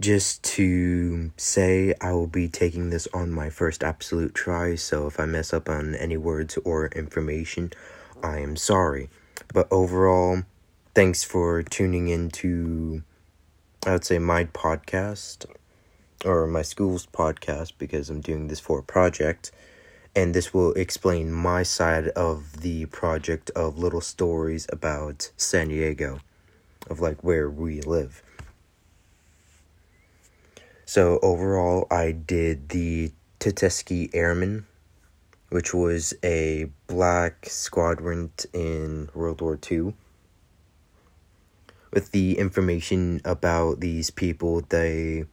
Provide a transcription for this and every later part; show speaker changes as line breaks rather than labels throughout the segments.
just to say I will be taking this on my first absolute try, so if I mess up on any words or information, I am sorry. But overall, thanks for tuning in to, I would say, my podcast, or my school's podcast, because I'm doing this for a project. And this will explain my side of the project of little stories about San Diego, of like where we live. So overall, I did the Tuskegee Airmen, which was a black squadron in World War II. With the information about these people, they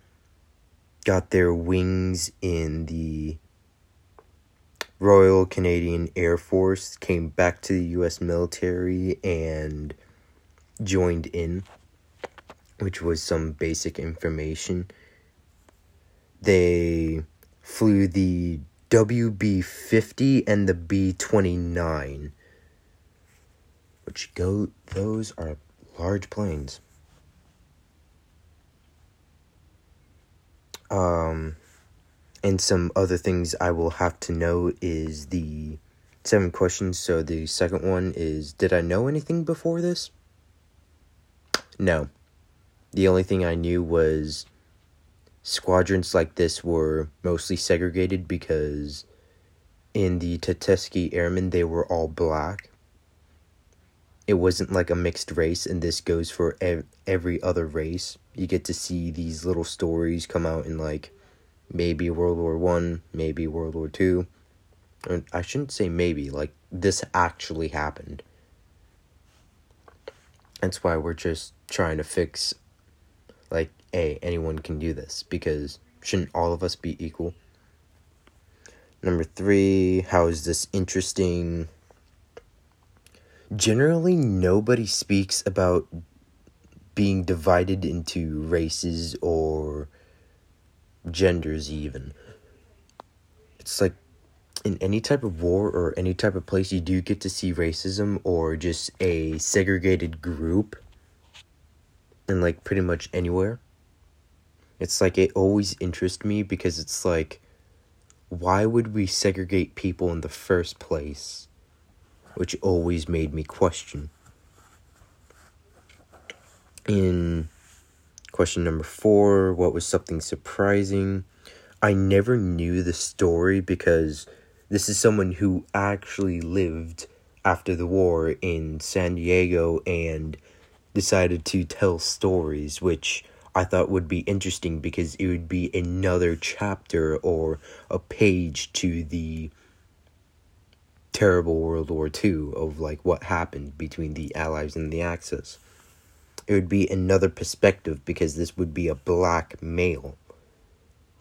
got their wings in the Royal Canadian Air Force, came back to the US military, and joined in, which was some basic information they flew the WB 50 and the B 29, which go, those are large planes. Um, and some other things I will have to know is the seven questions. So the second one is Did I know anything before this? No. The only thing I knew was squadrons like this were mostly segregated because in the Tuskegee Airmen they were all black. It wasn't like a mixed race, and this goes for ev- every other race. You get to see these little stories come out in like maybe World War One, maybe World War Two. Or I shouldn't say maybe, like this actually happened. That's why we're just trying to fix like hey, anyone can do this because shouldn't all of us be equal? Number three, how is this interesting? Generally, nobody speaks about being divided into races or genders, even. It's like in any type of war or any type of place, you do get to see racism or just a segregated group, and like pretty much anywhere. It's like it always interests me because it's like, why would we segregate people in the first place? Which always made me question. In question number four, what was something surprising? I never knew the story because this is someone who actually lived after the war in San Diego and decided to tell stories, which I thought would be interesting because it would be another chapter or a page to the terrible World War II of like what happened between the Allies and the Axis. It would be another perspective because this would be a black male.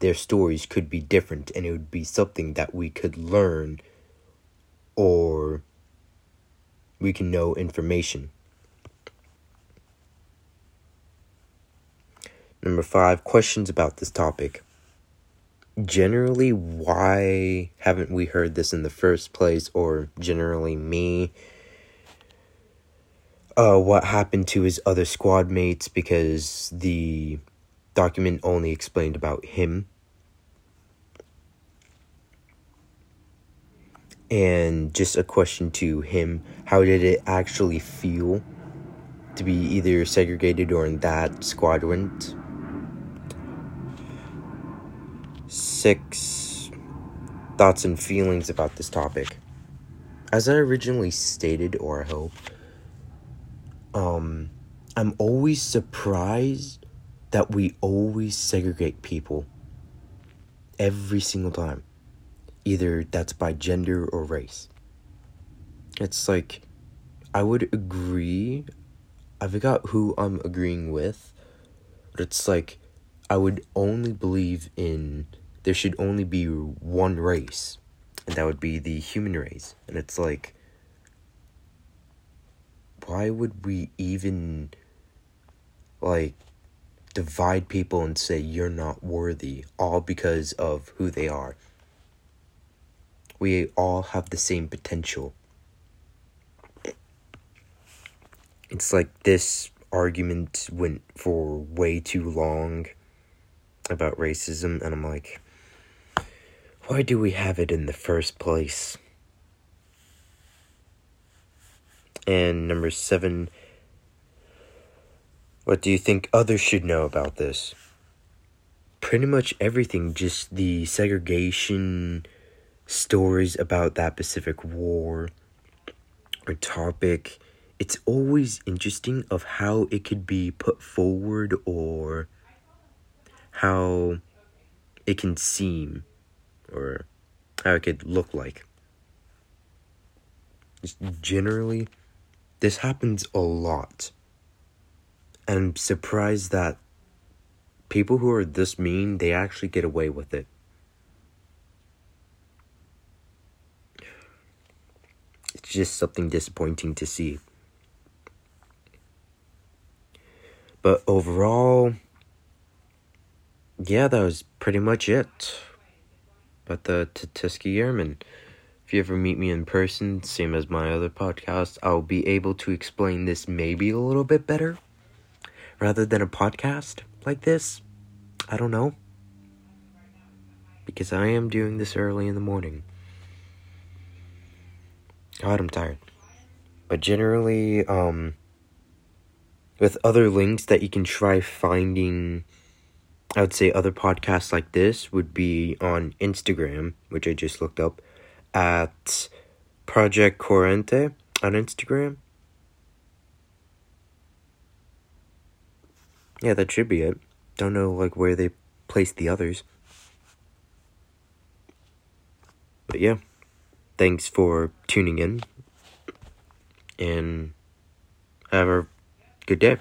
Their stories could be different and it would be something that we could learn or we can know information. Number five, questions about this topic. Generally, why haven't we heard this in the first place, or generally, me? Uh, what happened to his other squad mates because the document only explained about him. And just a question to him how did it actually feel to be either segregated or in that squadron? Six thoughts and feelings about this topic. As I originally stated, or I hope, um, I'm always surprised that we always segregate people every single time. Either that's by gender or race. It's like, I would agree. I forgot who I'm agreeing with, but it's like, I would only believe in there should only be one race, and that would be the human race. And it's like, why would we even, like, divide people and say you're not worthy, all because of who they are? We all have the same potential. It's like this argument went for way too long about racism, and I'm like, why do we have it in the first place? And number seven, what do you think others should know about this? Pretty much everything, just the segregation stories about that Pacific War or topic. It's always interesting of how it could be put forward or how it can seem or how it could look like. Just generally, this happens a lot. And I'm surprised that people who are this mean, they actually get away with it. It's just something disappointing to see. But overall, yeah, that was pretty much it. But the Tuskegee Airmen. If you ever meet me in person, same as my other podcast, I'll be able to explain this maybe a little bit better rather than a podcast like this. I don't know. Because I am doing this early in the morning. God, I'm tired. But generally, um, with other links that you can try finding I would say other podcasts like this would be on Instagram, which I just looked up, at Project Corrente on Instagram. Yeah, that should be it. Don't know like where they place the others. But yeah, thanks for tuning in and have a good day.